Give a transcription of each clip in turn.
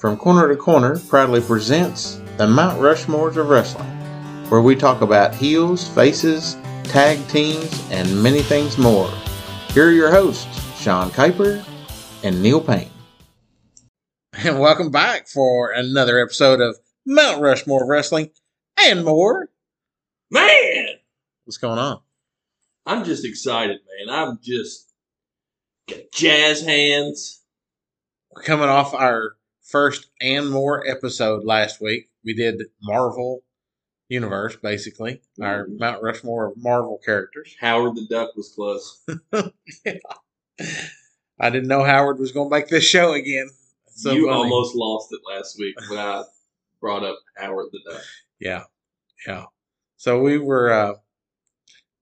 from Corner to Corner proudly presents the Mount Rushmores of Wrestling, where we talk about heels, faces, tag teams, and many things more. Here are your hosts, Sean Kuiper and Neil Payne. And welcome back for another episode of Mount Rushmore Wrestling and more. Man, What's going on? I'm just excited, man. I'm just got jazz hands. We're coming off our first and more episode last week. We did Marvel Universe, basically, our Mhm. Mount Rushmore of Marvel characters. Howard the Duck was close. I didn't know Howard was going to make this show again. So you funny. almost lost it last week when I brought up Howard the Duck. Yeah, yeah. So we were uh,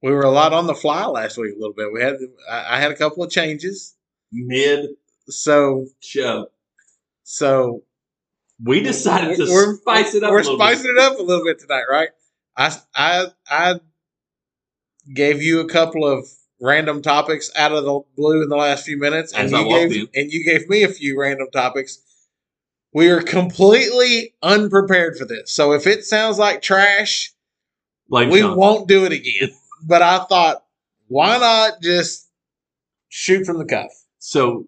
we were a lot on the fly last week. A little bit. We had I, I had a couple of changes. Mid So show, so we decided to we're, spice it up. We're a little spicing it up a little bit tonight, right? I I I gave you a couple of random topics out of the blue in the last few minutes, and As you gave and you gave me a few random topics. We are completely unprepared for this, so if it sounds like trash, Blame we won't do it again. but I thought, why not just shoot from the cuff? So,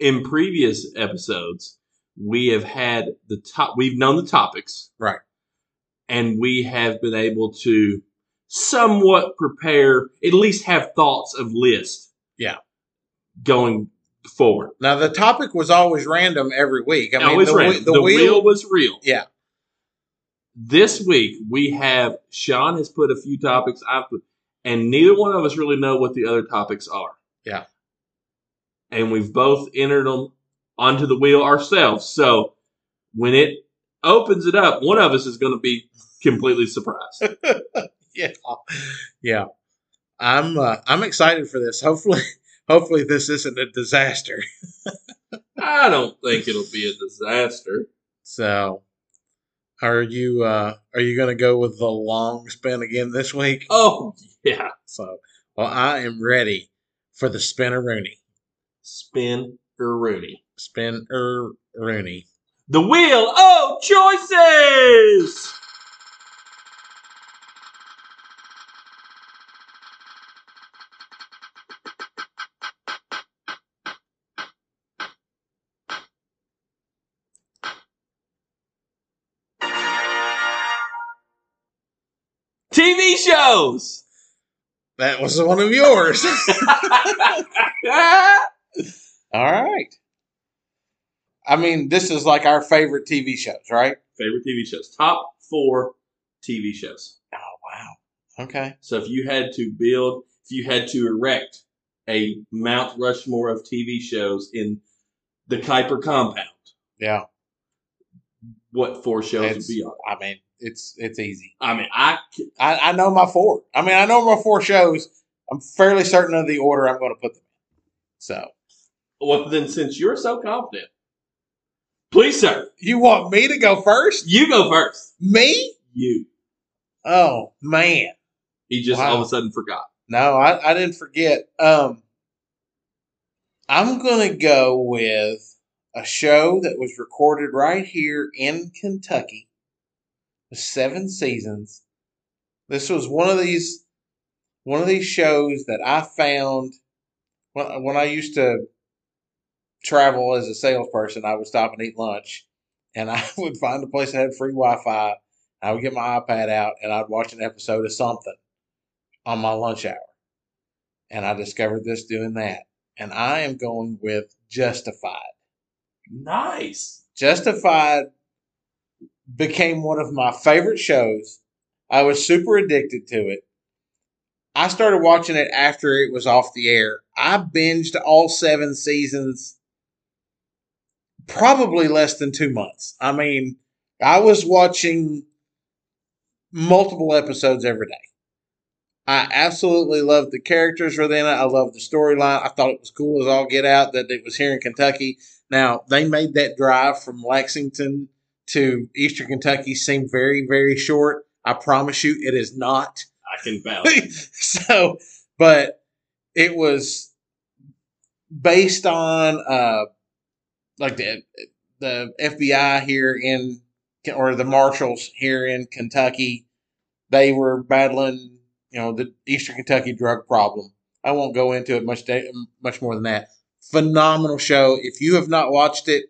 in previous episodes, we have had the top. We've known the topics, Right. and we have been able to somewhat prepare, at least have thoughts of list. Yeah. Going forward, Now the topic was always random every week. I mean, always the, ran. whe- The, the, wheel, wheel, was real. Yeah. This week we have Sean has put a few topics. I've put, and neither one of us really know what the other topics are. Yeah. And we've both entered them onto the wheel ourselves. So when it opens it up, one of us is going to be completely surprised. yeah, yeah. I'm uh, I'm excited for this. Hopefully, hopefully this isn't a disaster. I don't think it'll be a disaster. So, are you uh, are you going to go with the long spin again this week? Oh yeah, So, well, I am ready for the spinner Rooney. spin Rooney. Spin er Rooney. The wheel of choices. TV shows. That was one of yours. All right. I mean, this is like our favorite TV shows, right? Favorite TV shows. Top four TV shows. Oh wow. Okay. So if you had to build, if you had to erect a Mount Rushmore of TV shows in the Kuiper compound, Yeah. what four shows It's- would be on? I mean, it's it's easy. I mean, I I know my four. I mean, I know my four shows. I'm fairly certain of the order I'm going to put them in. So, well then since you're so confident, please sir, you want me to go first? you go first. Me? You. Oh man. He just Wow. all of a sudden forgot. No, I, I didn't forget. Um, I'm going to go with a show that was recorded right here in Kentucky, with seven seasons. This was one of these one of these shows that I found when when I used to travel as a salesperson. I would stop and eat lunch, and I would find a place that had free Wi-Fi. I would get my iPad out, and I'd watch an episode of something on my lunch hour. And I discovered this doing that. And I am going with Justified. Nice. Justified became one of my favorite shows. I was super addicted to it. I started watching it after it was off the air. I binged all seven seasons probably less than two months. I mean, I was watching multiple episodes every day. I absolutely loved the characters within it. I loved the storyline. I thought it was cool as all get out that it was here in Kentucky. Now, they made that drive from Lexington to Eastern Kentucky seem very, very short. I promise you, it is not. I can vouch. so, but it was based on uh, like the the FBI here in or the marshals here in Kentucky, they were battling, you know, the Eastern Kentucky drug problem. I won't go into it much much more than that. Phenomenal show. If you have not watched it,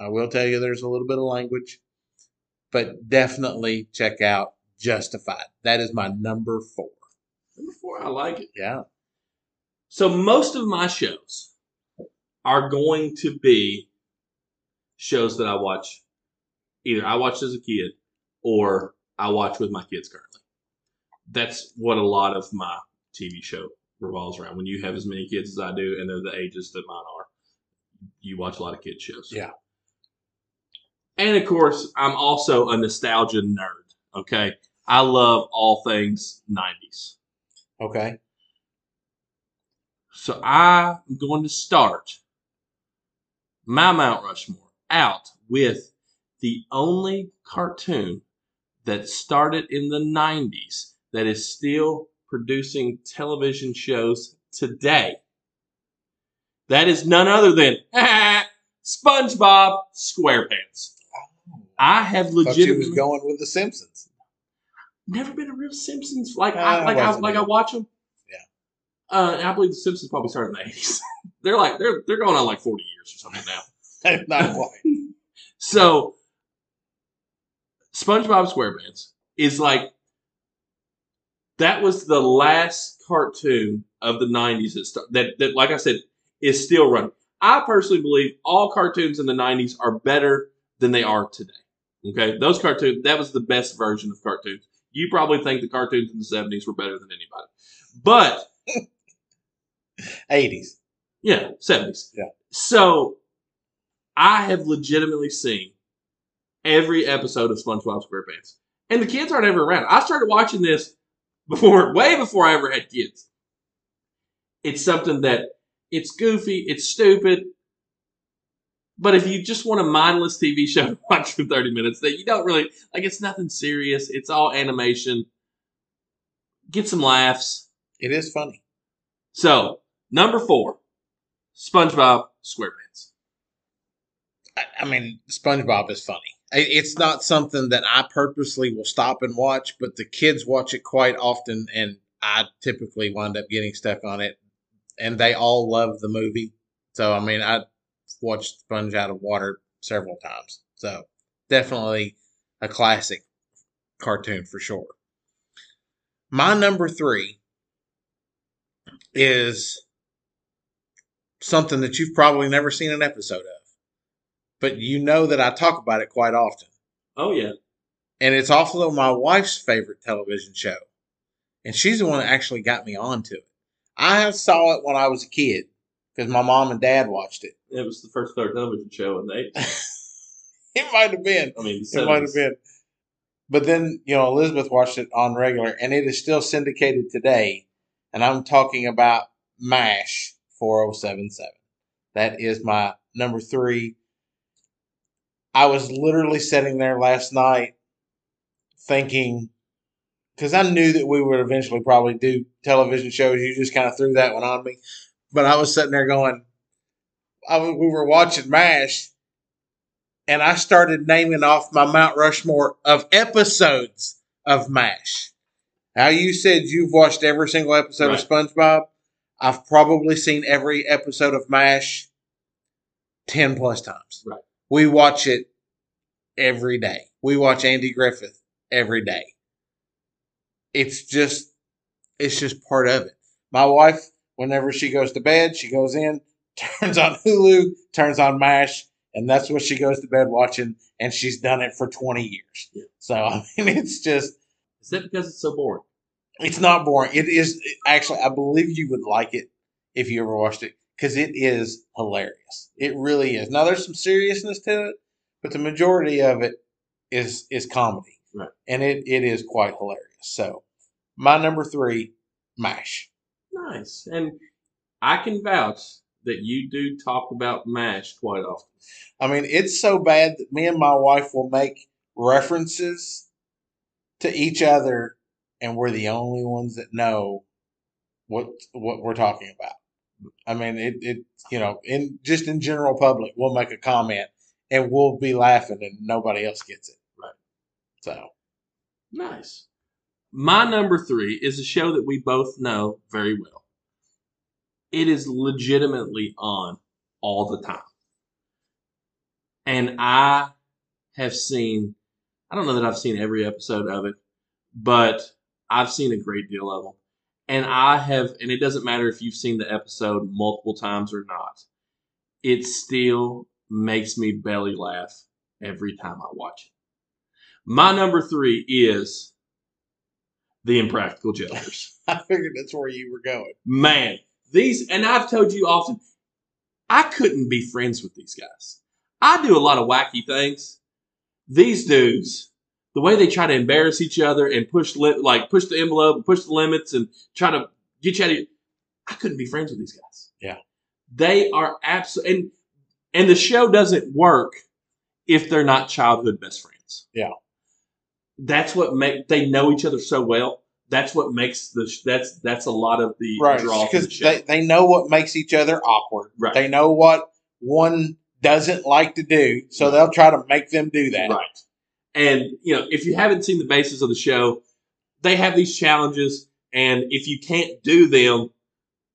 I will tell you there's a little bit of language, but definitely check out Justified. That is my number four. Number four, I like it. Yeah. So most of my shows are going to be shows that I watch either I watched as a kid or I watch with my kids currently. That's what a lot of my TV show revolves around. When you have as many kids as I do and they're the ages that mine are, you watch a lot of kids shows. Yeah. And of course, I'm also a nostalgia nerd. Okay. I love all things 90s. Okay. So I'm going to start my Mount Rushmore out with the only cartoon that started in the 90s that is still producing television shows today. That is none other than SpongeBob SquarePants. I have you was legitimately going with the Simpsons. never been a real Simpsons like Uh, I like I like I watch them. Yeah. Uh, I believe the Simpsons probably started in the eighties. they're like they're they're going on like forty years or something now. Not quite. So SpongeBob SquarePants is like that was the last cartoon of the '90s that that that like I said is still running. I personally believe all cartoons in the '90s are better than they are today. Okay, those cartoons that was the best version of cartoons. You probably think the cartoons in the '70s were better than anybody, but 80s. Yeah, 70s. Yeah. So I have legitimately seen every episode of SpongeBob SquarePants. And the kids aren't ever around. I started watching this before, way before I ever had kids. It's something that it's goofy, it's stupid. But if you just want a mindless TV show to watch for 30 minutes that you don't really like, it's nothing serious. It's all animation. Get some laughs. It is funny. So, number four, SpongeBob SquarePants. I, I mean, SpongeBob is funny. It's not something that I purposely will stop and watch, but the kids watch it quite often, and I typically wind up getting stuck on it. And they all love the movie. So, I mean, I watched Sponge Out of Water several times. So, definitely a classic cartoon for sure. My number three is something that you've probably never seen an episode of but you know that I talk about it quite often. Oh, yeah. And it's also my wife's favorite television show. And she's the one that actually got me onto it. I saw it when I was a kid because my mom and dad watched it. It was the first third television show in the 80s. It might have been. I mean, It might have been. But then, you know, Elizabeth watched it on regular and it is still syndicated today. And I'm talking about MASH 4077. That is my number three. I was literally sitting there last night thinking, because I knew that we would eventually probably do television shows. You just kind of threw that one on me. But I was sitting there going, I, was- we were watching MASH and I started naming off my Mount Rushmore of episodes of MASH. How you said you've watched every single episode of SpongeBob. I've probably seen every episode of MASH 10 plus times. Right. We watch it every day. We watch Andy Griffith every day. It's just, it's just part of it. My wife, whenever she goes to bed, she goes in, turns on Hulu, turns on MASH, and that's what she goes to bed watching. And she's done it for 20 years. Yeah. So, I mean, it's just, Is that because it's so boring? It's not boring. It is actually, I believe you would like it if you ever watched it because it is hilarious. It really is. Now, there's some seriousness to it, but the majority of it is is comedy, Right. and it, it is quite hilarious. So, my number three, Mash. Nice. And I can vouch that you do talk about MASH quite often. I mean, it's so bad that me and my wife will make references to each other, and we're the only ones that know what what we're talking about. I mean, it, it you know, in just in general public, we'll make a comment, and we'll be laughing and nobody else gets it. Right. So Nice. My number three is a show that we both know very well. It is legitimately on all the time. And I have seen, I don't know that I've seen every episode of it, but I've seen a great deal of them. And I have, and it doesn't matter if you've seen the episode multiple times or not, it still makes me belly laugh every time I watch it. My number three is The Impractical Jokers. I figured that's where you were going. Man, these, and I've told you often, I couldn't be friends with these guys. I do a lot of wacky things. These dudes, the way they try to embarrass each other and push li- like push the envelope, push the limits, and try to get you out of. I couldn't be friends with these guys. Yeah. they are absolutely, and and the show doesn't work if they're not childhood best friends. Yeah. that's what make they know each other so well. That's what makes the sh- that's that's a lot of the Right. draw Because the they, they know what makes each other awkward. Right. They know what one doesn't like to do, so they'll try to make them do that. Right. And, you know, if you haven't seen the basis of the show, they have these challenges, and if you can't do them,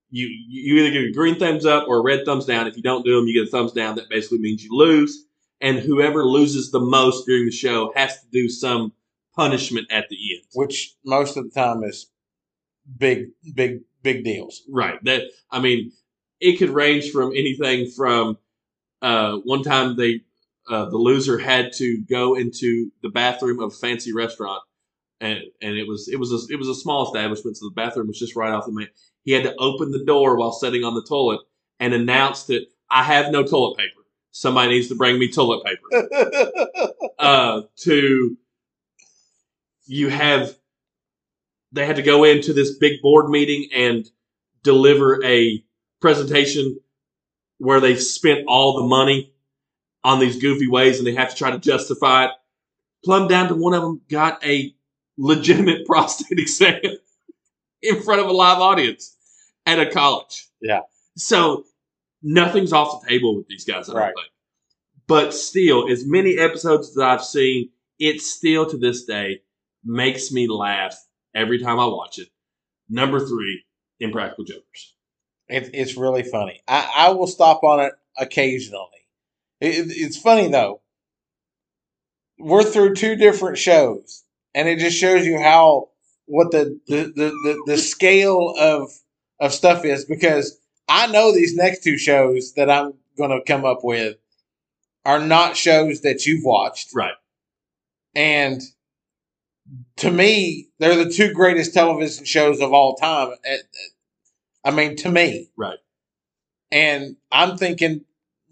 you you either get a green thumbs up or a red thumbs down. If you don't do them, you get a thumbs down. That basically means you lose. And whoever loses the most during the show has to do some punishment at the end. Which most of the time is big, big, big deals. Right. That I mean, it could range from anything from uh, one time they uh, the loser had to go into the bathroom of a fancy restaurant, and and it was it was a, it was a small establishment, so the bathroom was just right off the main. He had to open the door while sitting on the toilet and announce that I have no toilet paper. Somebody needs to bring me toilet paper. uh, to you have they had to go into this big board meeting and deliver a presentation where they've spent all the money on these goofy ways and they have to try to justify it. Plumb down to one of them got a legitimate prostate exam in front of a live audience at a college. Yeah. So nothing's off the table with these guys, I don't Right. think. But still, as many episodes that I've seen, it still to this day makes me laugh every time I watch it. Number three, Impractical Jokers. It, it's really funny. I, I will stop on it occasionally. It, it- it's funny though. We're through two different shows, and it just shows you how what the the, the, the, the scale of of stuff is. Because I know these next two shows that I'm going to come up with are not shows that you've watched, Right. and to me, they're the two greatest television shows of all time. Eh, eh, I mean, to me, Right. and I'm thinking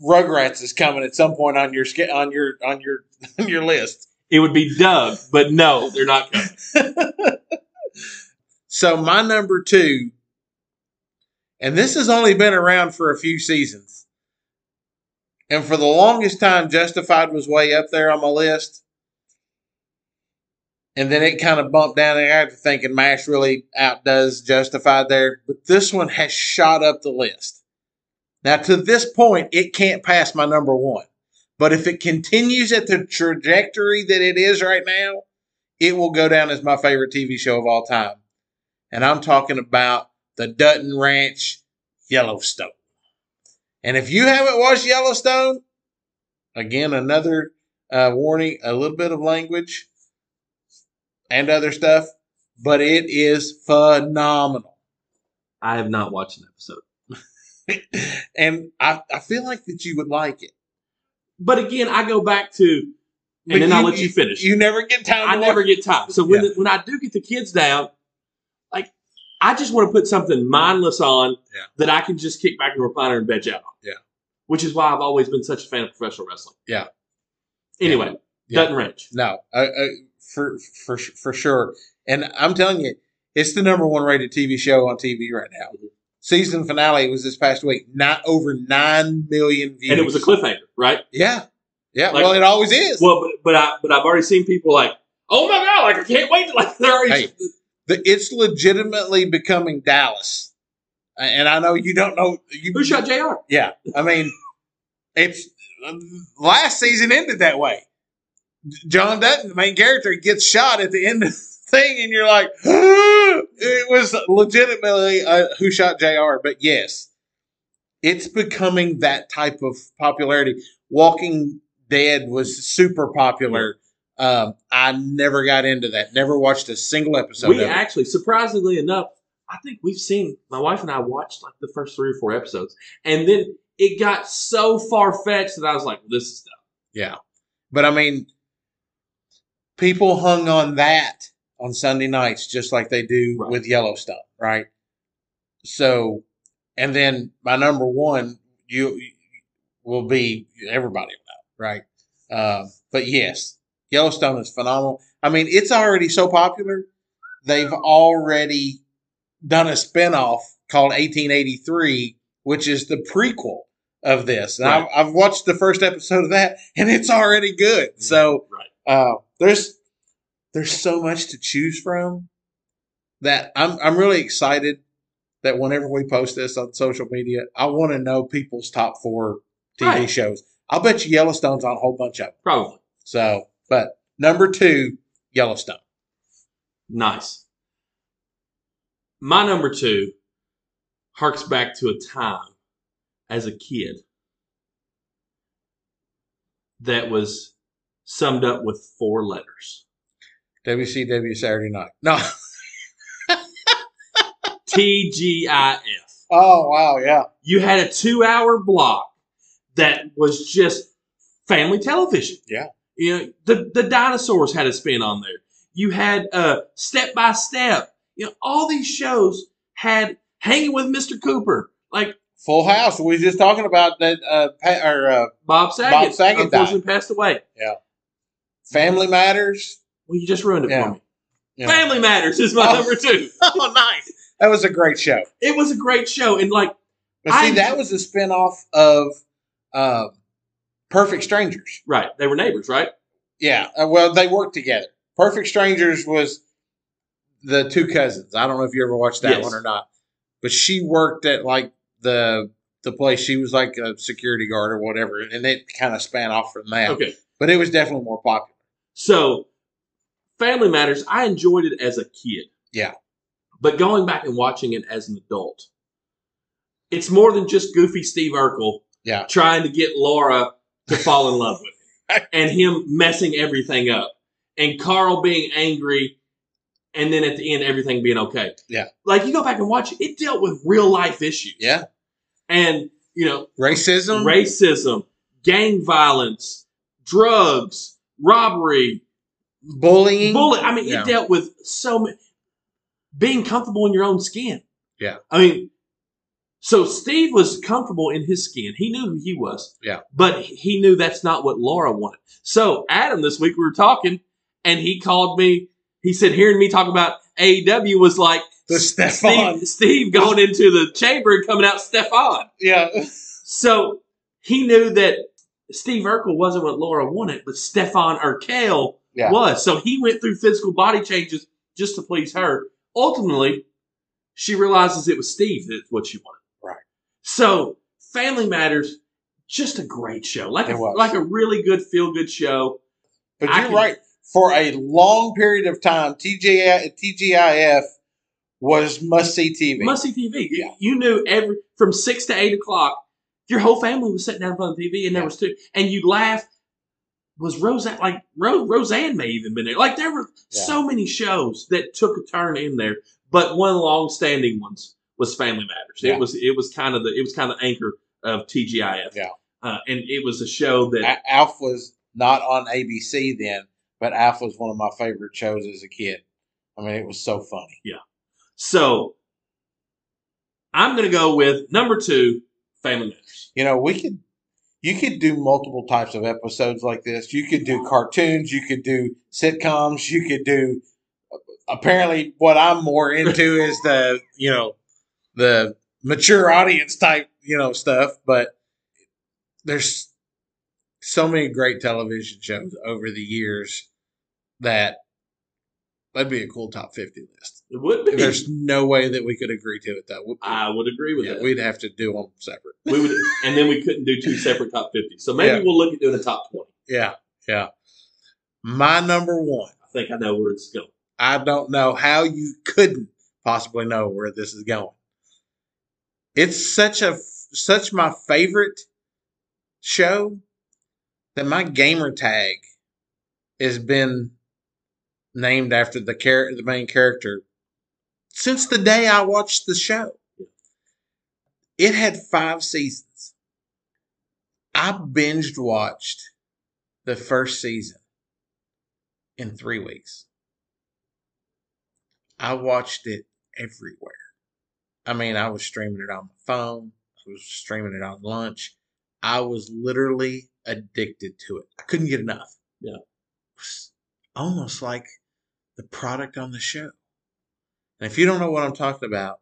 Rugrats is coming at some point on your on your on your on your list. It would be Doug, but no, they're not coming. So my number two, and this has only been around for a few seasons, and for the longest time, Justified was way up there on my list, and then it kind of bumped down there after thinking Mash really outdoes Justified there, but this one has shot up the list. Now to this point, it can't pass my number one, but if it continues at the trajectory that it is right now, it will go down as my favorite TV show of all time and I'm talking about the Dutton Ranch Yellowstone. And if you haven't watched Yellowstone, again, another uh, warning, a little bit of language and other stuff, but it is phenomenal. I have not watched an episode. and I, I feel like that you would like it. But again, I go back to, and then I'll let you finish. You never get time. I never get time. So when Yeah. the, when I do get the kids down, like I just want to put something mindless on Yeah. that I can just kick back in the recliner and veg out on. Yeah. Which is why I've always been such a fan of professional wrestling. Yeah. Anyway, Yeah. Dutton Ranch. No, uh, uh, for for for sure. And I'm telling you, it's the number one rated TV show on TV right now. Season finale was this past week. Not over nine million views, And it was a cliffhanger, right? Yeah, yeah. Like- well, it always is. Well, but but I but I've already seen people like, oh my god, like I can't wait to like they're already Hey. The- it's legitimately becoming Dallas. And I know you don't know. You, who shot J.R. Yeah, I mean, it's last season ended that way. John Dutton, the main character, gets shot at the end of thing, and you're like, it was legitimately uh, who shot J.R. But yes, it's becoming that type of popularity. Walking Dead was super popular. Um, I never got into that. Never watched a single episode. we actually, surprisingly enough, I think we've seen my wife and I watched like the first three or four episodes, and then it got so far fetched that I was like, "This is dumb." Yeah. But I mean, people hung on that on Sunday nights just like they do Right. with Yellowstone, right? So, and then my number one, you will be everybody will know, right? Um, but yes, Yellowstone is phenomenal. I mean, it's already so popular. They've already done a spinoff called 1883, which is the prequel of this. And Right. I've, I've watched the first episode of that, and it's already good. So right. uh, there's there's so much to choose from that I'm I'm really excited that whenever we post this on social media, I want to know people's top four TV Right. shows. I'll bet you Yellowstone's on a whole bunch of them. Probably So, but number two, Yellowstone. nice. My number two harks back to a time as a kid that was summed up with four letters. WCW Saturday Night. No. TGIF. Oh wow, yeah. You had a two hour block that was just family television. Yeah. You know, the, the dinosaurs had a spin on there. You had uh step by step. You know, all these shows had hanging with Mr. Cooper. Like Full House. We were just talking about that. Uh, pa- or uh, Bob Saget, Bob Saget unfortunately passed away. Yeah. Family Matters. Well, you just ruined it Yeah. for me. Yeah. Family Matters is my Oh. number two. Oh, nice. That was a great show. It was a great show, and like But see, I- that was a spinoff of uh, Perfect Strangers. right, they were neighbors, right? Yeah. Uh, well, they worked together. Perfect Strangers was the two cousins. I don't know if you ever watched that Yes. one or not, but she worked at like the the place. She was like a security guard or whatever, and it kind of span off from that. Okay. But it was definitely more popular. So, Family Matters, I enjoyed it as a kid. Yeah. But going back and watching it as an adult, it's more than just goofy Steve Urkel Yeah. trying to get Laura to fall in love with him and him messing everything up and Carl being angry and then at the end everything being okay. Yeah. Like you go back and watch it, it dealt with real life issues. Yeah. And, you know, Racism. racism, gang violence, drugs, robbery, bullying. bullet. I mean, Yeah. it dealt with so many. Being comfortable in your own skin. Yeah. I mean, so Steve was comfortable in his skin. He knew who he was. Yeah. But he knew that's not what Laura wanted. So Adam, this week we were talking, and he called me. He said, hearing me talk about AEW was like The Stefan. Steve, Steve going into the chamber and coming out Stefan. Yeah. So he knew that Steve Urkel wasn't what Laura wanted, but Stefan Urkel Yeah. was. So he went through physical body changes just to please her. Ultimately, she realizes it was Steve that's what she wanted. Right. So Family Matters, just a great show. Like It a, was. like a really good feel good show. But I you're can- right. For a long period of time, TGI, TGIF was must see TV. Must see TV. You- Yeah. You knew every from six to eight o'clock, your whole family was sitting down in front of the TV, and there was two, and you laugh. Was Roseanne like Ro- Roseanne may even been there? Like there were Yeah. so many shows that took a turn in there, but one of the long-standing ones was Family Matters. Yeah. It was it was kind of the it was kind of the anchor of TGIF. Yeah. uh, and it was a show that Alf was not on ABC then, but Alf was one of my favorite shows as a kid. I mean, it was so funny. Yeah. So. I'm gonna go with number two, Family Matters. You know, we could, you could do multiple types of episodes like this. You could do cartoons. You could do sitcoms. You could do. Apparently, what I'm more into is the you know, the mature audience type you know stuff. But there's so many great television shows over the years that That'd be a cool top fifty list. It would be. There's no way that we could agree to it though. We- I would agree with yeah, that. we'd have to do them separate. We would, and then we couldn't do two separate top fifty. So maybe Yeah. we'll look at doing a top twenty. Yeah, yeah. My number one. I think I know where it's going. I don't know how you couldn't possibly know where this is going. It's such a such my favorite show that my gamer tag has been named after the char- the main character since the day I watched the show. It had 5 seasons. I binged watched the first season in 3 weeks. I watched it everywhere. I mean, I was streaming it on my phone. I was streaming it on lunch. I was literally addicted to it. I couldn't get enough. Yeah. It was almost like the product on the show. And if you don't know what I'm talking about,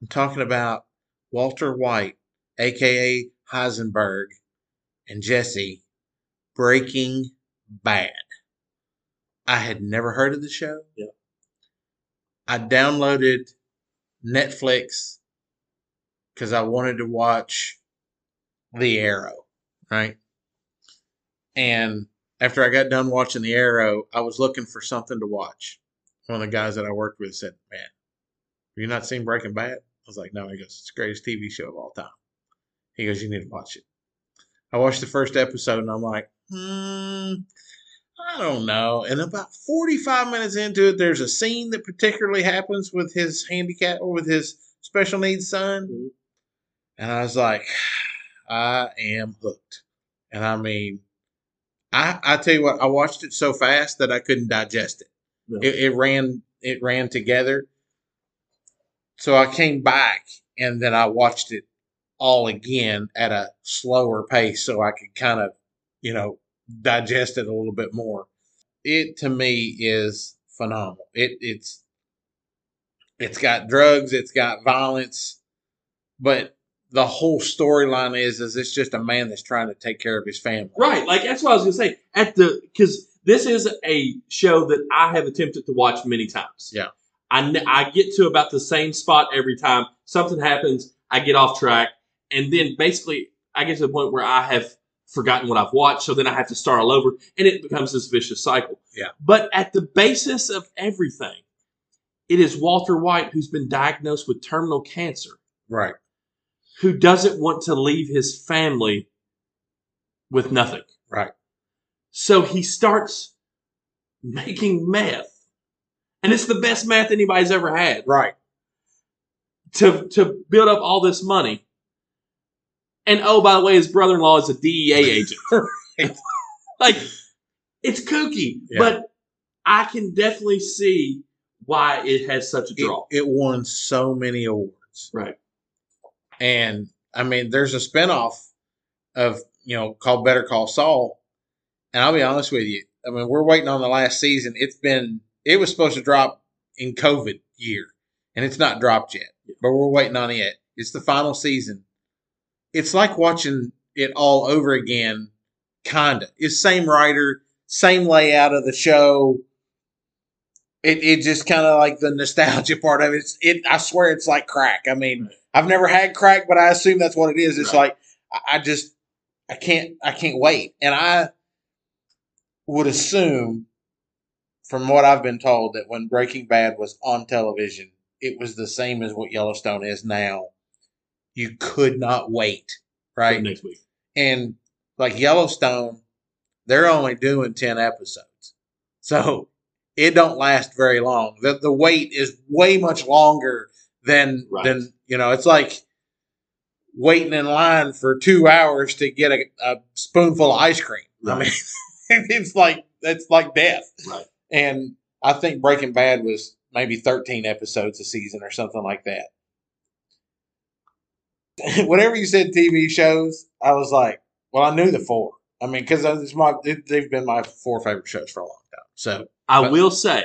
I'm talking about Walter White, aka Heisenberg, and Jesse Breaking Bad. I had never heard of the show. Yeah. I downloaded Netflix because I wanted to watch The Arrow, right? And after I got done watching The Arrow, I was looking for something to watch. One of the guys that I worked with said, Man, have you not seen Breaking Bad? I was like, No, he goes, It's the greatest TV show of all time. He goes, You need to watch it. I watched the first episode and I'm like, Hmm, I don't know. And about 45 minutes into it, there's a scene that particularly happens with his handicap or with his special needs son. Mhm. And I was like, I am hooked. And I mean, I I tell you what, I watched it so fast that I couldn't digest it. No. It, it ran it ran together. So I came back and then I watched it all again at a slower pace so I could kind of, you know, digest it a little bit more. It to me is phenomenal. It it's it's got drugs, it's got violence, but the whole storyline is is it's just a man that's trying to take care of his family. Right, like that's what I was gonna say. At the because this is a show that I have attempted to watch many times. Yeah. I, I get to about the same spot every time. Something happens, I get off track, and then basically I get to the point where I have forgotten what I've watched, so then I have to start all over, and it becomes this vicious cycle. Yeah. But at the basis of everything, it is Walter White who's been diagnosed with terminal cancer Right. Who doesn't want to leave his family with nothing. Right. So he starts making meth. And it's the best meth anybody's ever had Right. to, to build up all this money. And oh, by the way, his brother in law is a DEA agent. Right. like, it's kooky, Yeah. but I can definitely see why it has such a It, draw. it won so many awards. right. And I mean, there's a spinoff of, you know, called Better Call Saul. And I'll be honest with you. I mean, we're waiting on the last season. It's been, it was supposed to drop in COVID year, and it's not dropped yet, but we're waiting on it. It's the final season. It's like watching it all over again, kind of. It's same writer, same layout of the show. It, it just kind of like the nostalgia part of it. It's, it. I swear it's like crack. I mean, I've never had crack, but I assume that's what it is. It's Right. like I, just I can't I can't wait, and I would assume from what I've been told that when Breaking Bad was on television, it was the same as what Yellowstone is now. You could not wait, right? Next week. And like Yellowstone, they're only doing 10 episodes. So it don't last very long. The the wait is way much longer than Right. than you know, it's like waiting in line for 2 hours to get a, a spoonful of ice cream. I mean, it's like that's like death. Right. And I think Breaking Bad was maybe 13 episodes a season or something like that. Whatever you said, TV shows, I was like, well, I knew the four. I mean, because it's my it, they've been my four favorite shows for a long time. So I But- will say,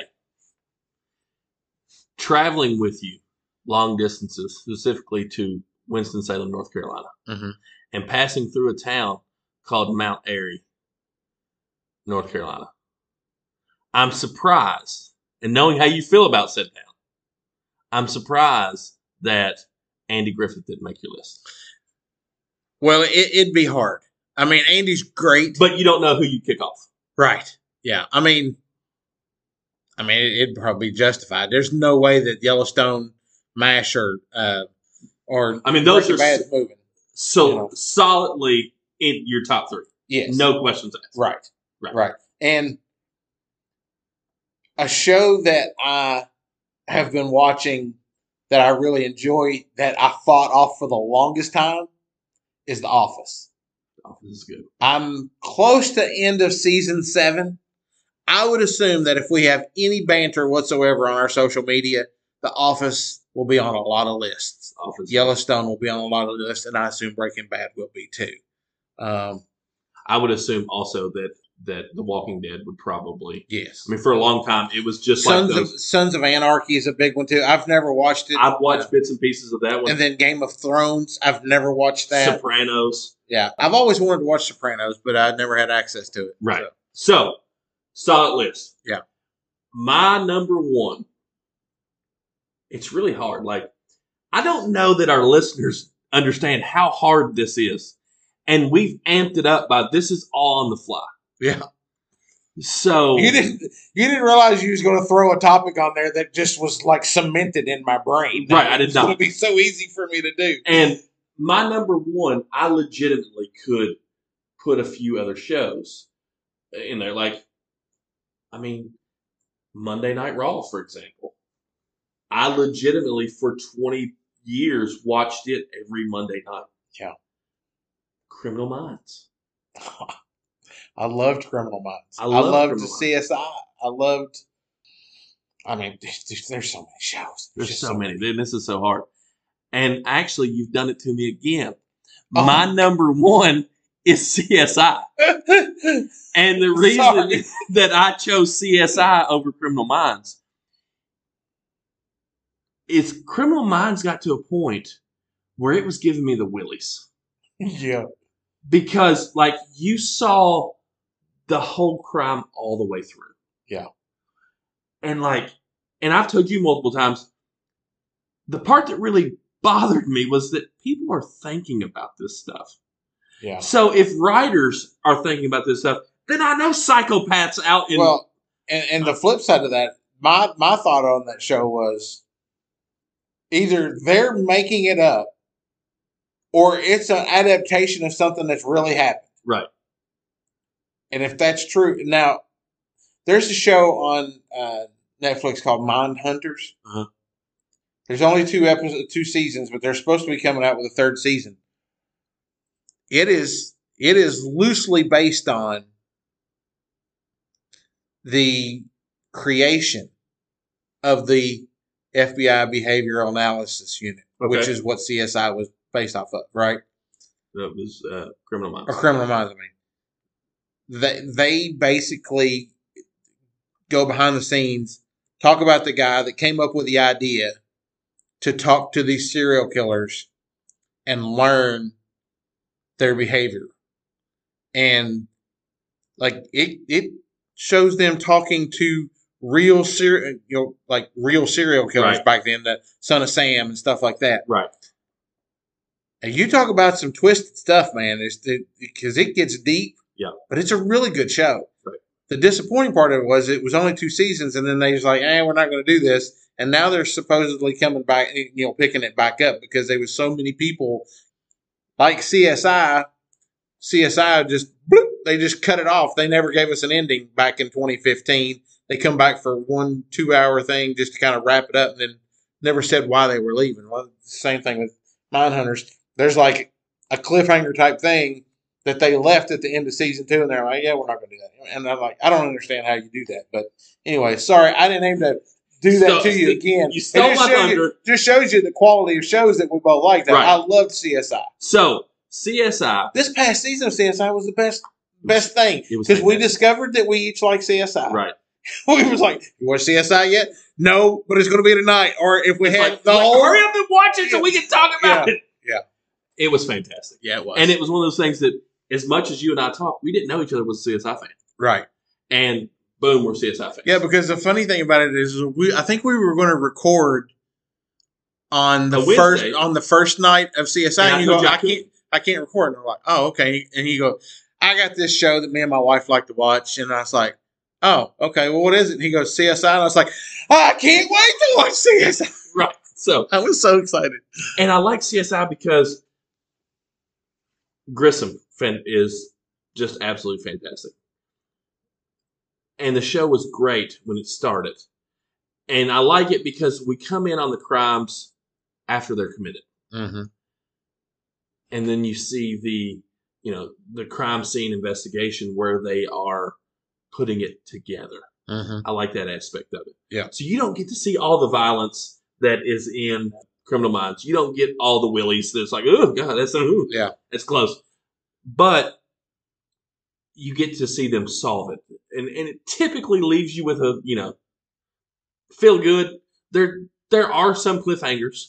traveling with you long distances, specifically to Winston-Salem, North Carolina, Mhm. and passing through a town called Mount Airy, North Carolina, I'm surprised and knowing how you feel about sit down, I'm surprised that Andy Griffith didn't make your list. Well, it, it'd be hard. I mean, Andy's great, But you don't know who you kick off. right? Yeah. I mean, I mean, it, it'd probably be justified. There's no way that Yellowstone, Mash, or uh, or I mean, those are Bad's moving. so you know. solidly in your top three. Yes. No questions asked. Right. Right. Right. And a show that I have been watching that I really enjoy that I fought off for the longest time is The Office. This is good. I'm close to end of season seven. I would assume that if we have any banter whatsoever on our social media, The Office will be on a lot of lists. Office. Yellowstone will be on a lot of lists, and I assume Breaking Bad will be too. Um, I would assume also that that The Walking Dead would probably. yes. I mean, for a long time, it was just Sons like of those. Sons of Anarchy is a big one too. I've never watched it. I've watched bits and pieces of that one. and then Game of Thrones. I've never watched that. Sopranos. yeah, I've always wanted to watch Sopranos, but I never had access to it. Right. So, So, solid list. Yeah. My number one. It's really hard. Like, I don't know that our listeners understand how hard this is. And we've amped it up by this is all on the fly. yeah, So, you didn't you didn't realize you was going to throw a topic on there that just was like cemented in my brain. Right, I did not. to be so easy for me to do. and my number one, I legitimately could put a few other shows in there. Like, I mean, Monday Night Raw, for example. I legitimately, for 20 years, watched it every Monday night. Yeah. Criminal Minds. I loved Criminal Minds. I I, loved CSI. I loved. I mean, there's, there's so many shows. There's just so many. Then This is so hard. And actually, you've done it to me again. Oh. My number one is CSI. And the reason Sorry. that I chose CSI over Criminal Minds is Criminal Minds got to a point where it was giving me the willies yeah. because, like, you saw the whole crime all the way through. Yeah. And, like, and I've told you multiple times, the part that really bothered me was that people are thinking about this stuff. Yeah. So if writers are thinking about this stuff, then I know psychopaths out in well, and, and the flip side of that, my my thought on that show was either they're making it up or it's an adaptation of something that's really happened. right. And if that's true, now there's a show on uh, Netflix called Mind Hunters. Uh-huh. There's only two episodes, two seasons, but they're supposed to be coming out with a third season. It is it is loosely based on the creation of the FBI Behavioral Analysis Unit, which is what CSI was based off of, right? That was uh, Criminal Minds. or criminal minds. I mean, they they basically go behind the scenes, talk about the guy that came up with the idea to talk to these serial killers and learn their behavior, and like it it shows them talking to real serial you know like real serial killers Right. back then, the Son of Sam and stuff like that. Right. And you talk about some twisted stuff, man. Because it gets deep. Yeah. But it's a really good show. Right. The disappointing part of it was it was only two seasons, and then they was like, "Eh, we're not going to do this." And now they're supposedly coming back, you know, picking it back up because there was so many people like CSI. CSI just bloop, they just cut it off. They never gave us an ending back in 2015. They come back for one two hour thing just to kind of wrap it up, and then never said why they were leaving. Well, same thing with Mindhunters. There's like a cliffhanger type thing that they left at the end of season two, and they're like, "Yeah, we're not going to do that." And I'm like, "I don't understand how you do that." But anyway, sorry, I didn't aim to do that Stole- to you again. you It stole just my shows you- thunder. just shows you the quality of shows that we both like. That Right. I loved CSI. So CSI. This past season of CSI was the best best thing because we discovered that we each like CSI. Right. we was like, "You watch CSI yet? No, but it's going to be tonight." Or if we It's had like, the like, whole hurry up and watch it so we can talk about Yeah. it. Yeah. It was fantastic. yeah, it was And it was one of those things that, as much as you and I talked, we didn't know each other was a CSI fan. right. And boom, we're CSI fans. Yeah, because the funny thing about it is, we I think we were going to record on the first on the first night of CSI. And I And you told go, I I can't, I can't record. And I'm like, oh, okay. And you go, I got this show that me and my wife like to watch, and I was like, oh, okay. Well, what is it? And he goes, CSI. And I was like, I can't wait to watch CSI. right. So, I was so excited. and I like CSI because Grissom is just absolutely fantastic, and the show was great when it started, and I like it because we come in on the crimes after they're committed. Mm-hmm. and then you see the you know the crime scene investigation where they are putting it together Mm-hmm. i like that aspect of it Yeah. so you don't get to see all the violence that is in criminal minds you don't get all the willies that's like oh god that's ooh, Yeah. that's close but you get to see them solve it and and it typically leaves you with a you know feel good there there are some cliffhangers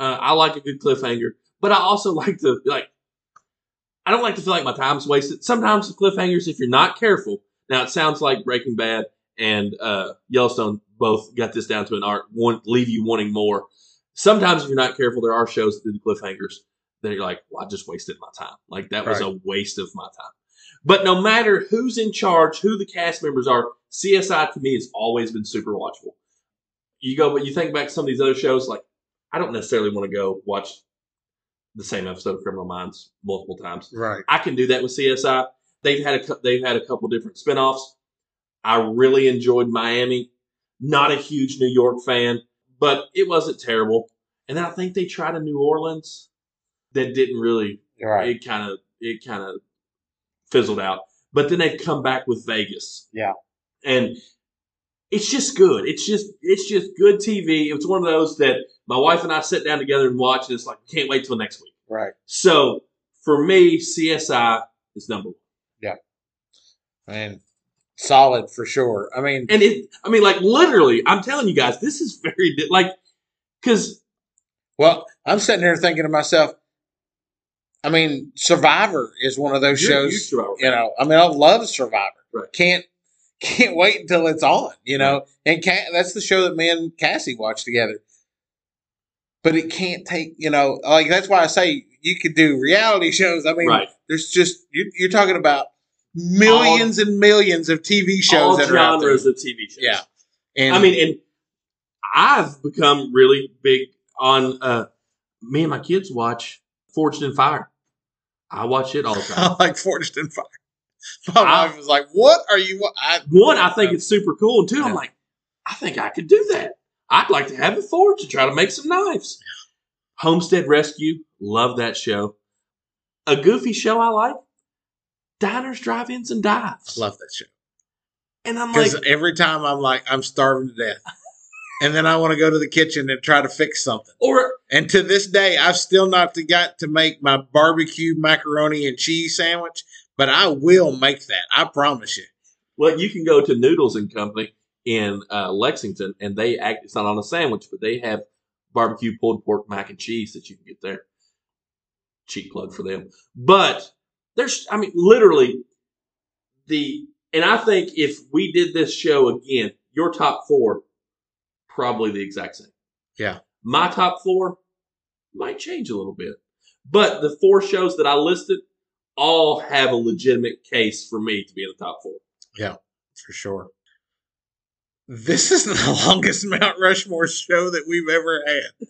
uh, i like a good cliffhanger but I also like to like. I don't like to feel like my time's wasted. Sometimes the cliffhangers, if you're not careful, now it sounds like Breaking Bad and uh, Yellowstone both got this down to an art. Want leave you wanting more. Sometimes if you're not careful, there are shows that do the cliffhangers that you're like, well, I just wasted my time. Like that was a waste of my time. But no matter who's in charge, who the cast members are, CSI to me has always been super watchable. You go, but you think back to some of these other shows, like I don't necessarily want to go watch the same episode of Criminal Minds multiple times. Right. I can do that with CSI. They've had a they've had a couple different spinoffs. I really enjoyed Miami. Not a huge New York fan, but it wasn't terrible. And then I think they tried a New Orleans that didn't really Right. it kind of it kind of fizzled out. But then they've come back with Vegas. Yeah. And it's just good. It's just it's just good TV. It's one of those that my wife and I sit down together and watch, and it's like can't wait till next week. Right. So for me, CSI is number one. Yeah. And solid for sure. I mean, And it, I mean, like literally, I'm telling you guys, this is very like because well, I'm sitting here thinking to myself, I mean, Survivor is one of those shows. you know, I mean, I love Survivor. Right. Can't can't wait until it's on. You know, and Ca- that's the show that me and Cassie watch together. But it can't take. You know, like that's why I say you could do reality shows. I mean, right, there's just you're, you're talking about millions and millions of TV shows all that are out there. genres of TV shows. Yeah, and I mean, and I've become really big on. uh Me and my kids watch Forged in Fire. I watch it all the time. I like Forged in Fire. My I- wife was like, "What are you?" I, One, I think it's super cool, and two, Yeah. I'm like, I think I could do that. I'd like to have a forge to try to make some knives. Homestead Rescue, love that show. A goofy show I like, Diners, Drive-Ins, and Dives. love that show. and I'm like, Because every time I'm like, I'm starving to death. and then I want to go to the kitchen and try to fix something. or And to this day, I've still not got to make my barbecue macaroni and cheese sandwich, but I will make that. I promise you. well, you can go to Noodles and Company in uh, Lexington, and they act. It's not on a sandwich, but they have barbecue pulled pork mac and cheese that you can get there. Cheap plug for them, but there's, I mean, literally the, and I think if we did this show again, your top four, probably the exact same. Yeah. My top four might change a little bit, but the four shows that I listed all have a legitimate case for me to be in the top four. Yeah, For sure. This is the longest Mount Rushmore show that we've ever had.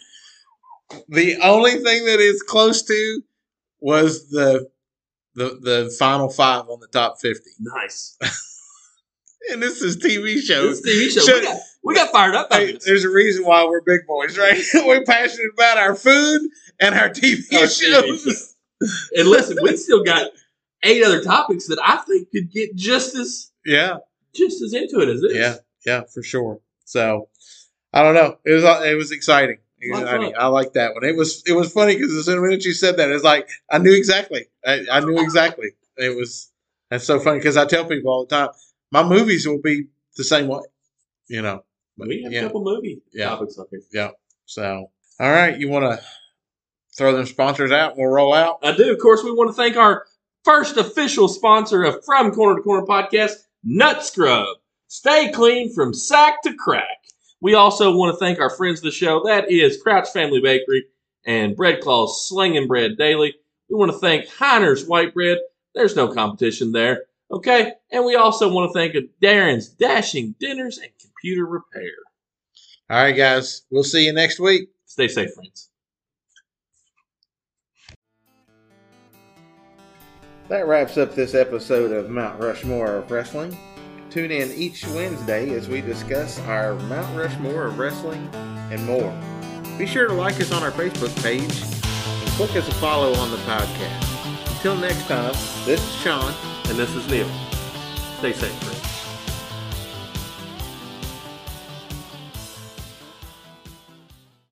The only thing that is close to was the the the final five on the top fifty. Nice. And this is TV shows. This TV show. We, got, we got fired up. Hey, there's a reason why we're big boys, right? we're passionate about our food and our TV Our shows. TV shows. and listen, we still got eight other topics that I think could get just as Yeah, just as into it as this. yeah, yeah, for sure. So I don't know. It was uh, it was exciting. I like that one. It was it was funny because as soon as you said that, it's like I knew exactly. I, I knew exactly. It was that's so funny because I tell people all the time, my movies will be the same way. You know. But, We have yeah. a couple movie Yeah. topics up here. Yeah. So all right, you want to throw them sponsors out? and We'll roll out. I do. Of course, we want to thank our first official sponsor of From Corner to Corner podcast, Nut Scrub. Stay clean from sack to crack. We also want to thank our friends of the show. That is Crouch Family Bakery and Bread Claws Slinging Bread Daily. We want to thank Heiner's White Bread. There's no competition there. Okay? And we also want to thank Darren's Dashing Dinners and Computer Repair. All right, guys. We'll see you next week. Stay safe, friends. That wraps up this episode of Mount Rushmore of Wrestling. Tune in each Wednesday as we discuss our Mount Rushmore of Wrestling and more. Be sure to like us on our Facebook page and click us a follow on the podcast. Until next time, this is Sean. And this is Neil. Stay safe, friends.